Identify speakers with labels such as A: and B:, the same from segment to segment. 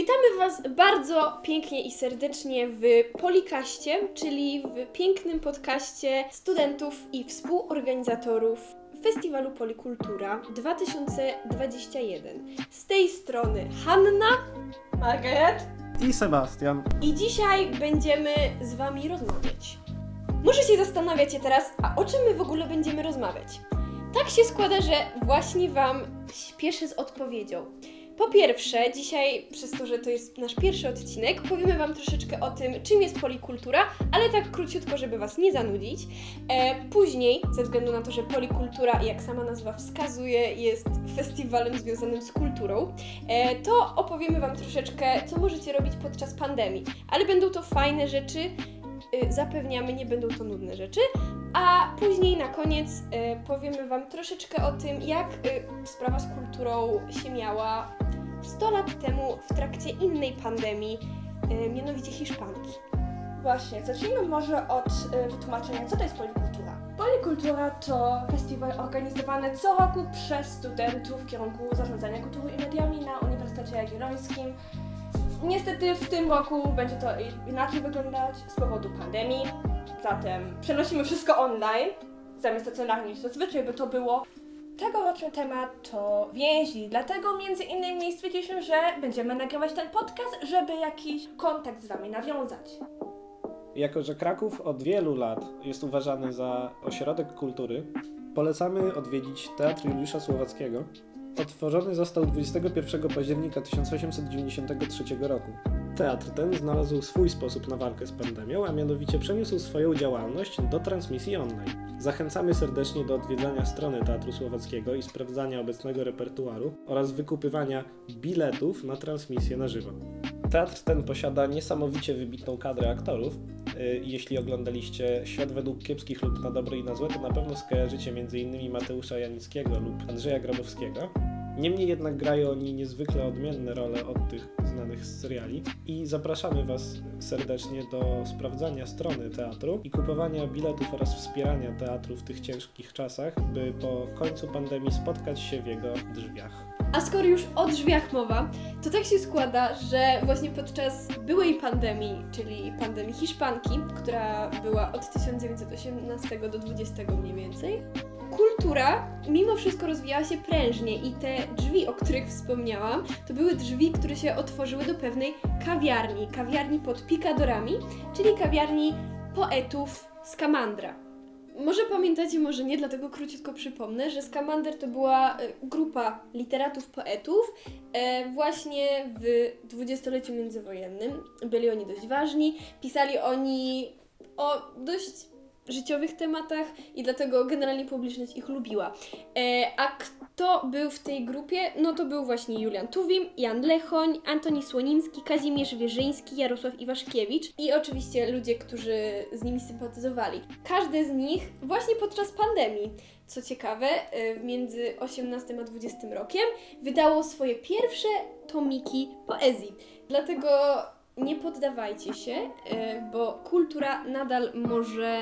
A: Witamy Was bardzo pięknie i serdecznie w Polikaście, czyli w pięknym podcaście studentów i współorganizatorów Festiwalu Polikultura 2021. Z tej strony Hanna, Margaret
B: i Sebastian.
A: i dzisiaj będziemy z Wami rozmawiać. Może się zastanawiacie teraz, a o czym my w ogóle będziemy rozmawiać? Tak się składa, że właśnie Wam śpieszę z odpowiedzią. Po pierwsze, dzisiaj, przez to, że to jest nasz pierwszy odcinek, powiemy Wam troszeczkę o tym, czym jest polikultura, ale tak króciutko, żeby Was nie zanudzić. E, później, ze względu na to, że polikultura, jak sama nazwa wskazuje, jest festiwalem związanym z kulturą, e, to opowiemy Wam troszeczkę, co możecie robić podczas pandemii. Ale będą to fajne rzeczy, y, zapewniamy, nie będą to nudne rzeczy. A później na koniec y, powiemy Wam troszeczkę o tym, jak y, sprawa z kulturą się miała 100 lat temu w trakcie innej pandemii, y, mianowicie Hiszpanki.
C: Właśnie, zacznijmy może od y, wytłumaczenia, co to jest polikultura. Polikultura to festiwal organizowany co roku przez studentów w kierunku zarządzania kulturą i mediami na Uniwersytecie Jagiellońskim. Niestety w tym roku będzie to inaczej wyglądać z powodu pandemii, zatem przenosimy wszystko online, zamiast stacjonarnie niż zazwyczaj by to było. Tegoroczny temat to więzi, dlatego między innymi stwierdziliśmy, że będziemy nagrywać ten podcast, żeby jakiś kontakt z Wami nawiązać.
B: Jako, że Kraków od wielu lat jest uważany za ośrodek kultury, polecamy odwiedzić Teatr Juliusza Słowackiego. Otworzony został 21 października 1893 roku. Teatr ten znalazł swój sposób na walkę z pandemią, a mianowicie przeniósł swoją działalność do transmisji online. Zachęcamy serdecznie do odwiedzania strony Teatru Słowackiego i sprawdzania obecnego repertuaru oraz wykupywania biletów na transmisję na żywo. Teatr ten posiada niesamowicie wybitną kadrę aktorów. Yy, Jeśli oglądaliście Świat według kiepskich lub na dobre i na złe, to na pewno skojarzycie m.in. Mateusza Janickiego lub Andrzeja Grabowskiego. Niemniej jednak grają oni niezwykle odmienne role od tych znanych z seriali i zapraszamy Was serdecznie do sprawdzania strony teatru i kupowania biletów oraz wspierania teatru w tych ciężkich czasach, by po końcu pandemii spotkać się w jego drzwiach.
A: A skoro już o drzwiach mowa, to tak się składa, że właśnie podczas byłej pandemii, czyli pandemii Hiszpanki, która była od 1918 do 20 mniej więcej, kultura mimo wszystko rozwijała się prężnie i te drzwi, o których wspomniałam, to były drzwi, które się otworzyły do pewnej kawiarni, kawiarni pod pikadorami, czyli kawiarni poetów z Kamandra. Może pamiętacie, może nie, dlatego króciutko przypomnę, że Skamander to była e, grupa literatów, poetów e, właśnie w dwudziestoleciu międzywojennym. Byli oni dość ważni, pisali oni o dość życiowych tematach i dlatego generalnie publiczność ich lubiła. E, a kto był w tej grupie? No to był właśnie Julian Tuwim, Jan Lechoń, Antoni Słonimski, Kazimierz Wierzyński, Jarosław Iwaszkiewicz i oczywiście ludzie, którzy z nimi sympatyzowali. Każdy z nich właśnie podczas pandemii, co ciekawe, e, między 18 a 20 rokiem wydało swoje pierwsze tomiki poezji. Dlatego nie poddawajcie się, e, bo kultura nadal może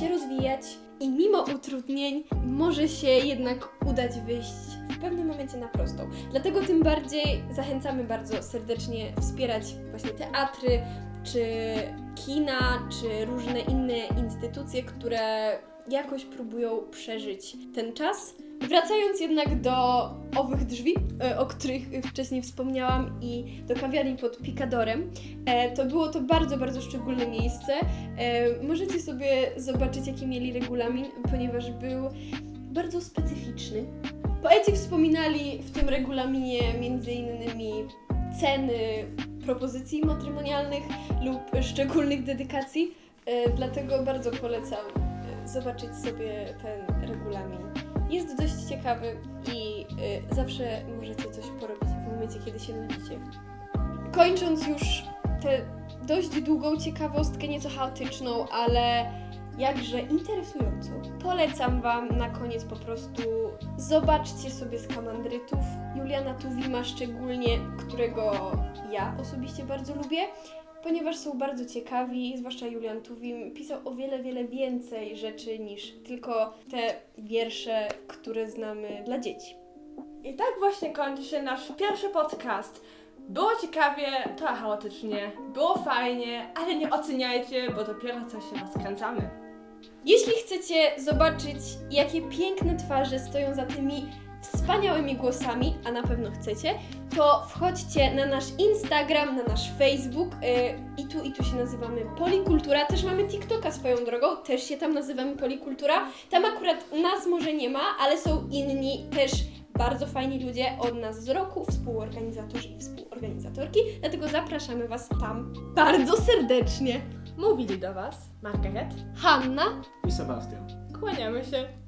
A: się rozwijać i mimo utrudnień może się jednak udać wyjść w pewnym momencie na prostą. Dlatego tym bardziej zachęcamy bardzo serdecznie wspierać właśnie teatry, czy kina, czy różne inne instytucje, które jakoś próbują przeżyć ten czas. Wracając jednak do owych drzwi, e, o których wcześniej wspomniałam, i do kawiarni pod Pikadorem, e, to było to bardzo, bardzo szczególne miejsce. E, Możecie sobie zobaczyć, jaki mieli regulamin, ponieważ był bardzo specyficzny. Poeci wspominali w tym regulaminie innymi ceny propozycji matrymonialnych lub szczególnych dedykacji, dlatego bardzo polecam zobaczyć sobie ten regulamin. Jest dość ciekawy i e, zawsze możecie coś porobić w momencie, kiedy się nudzicie. Kończąc już tę dość długą ciekawostkę, nieco chaotyczną, ale jakże interesującą, polecam Wam na koniec po prostu zobaczcie sobie skamandrytów Juliana Tuwima szczególnie, którego ja osobiście bardzo lubię, ponieważ są bardzo ciekawi, zwłaszcza Julian Tuwim pisał o wiele, wiele więcej rzeczy niż tylko te wiersze, które znamy dla dzieci.
C: I tak właśnie kończy się nasz pierwszy podcast. Było ciekawie, trochę chaotycznie, było fajnie, ale nie oceniajcie, bo dopiero co się rozkręcamy.
A: Jeśli chcecie zobaczyć, jakie piękne twarze stoją za tymi wspaniałymi głosami, a na pewno chcecie, to wchodźcie na nasz Instagram, na nasz Facebook. Yy, I tu, i tu się nazywamy Polikultura. Też mamy TikToka swoją drogą, też się tam nazywamy Polikultura. Tam akurat nas może nie ma, ale są inni też bardzo fajni ludzie od nas z roku, współorganizatorzy i współorganizatorki. Dlatego zapraszamy Was tam bardzo serdecznie.
C: Mówili do Was Margaret,
A: Hanna,
B: I Sebastian.
C: kłaniamy się.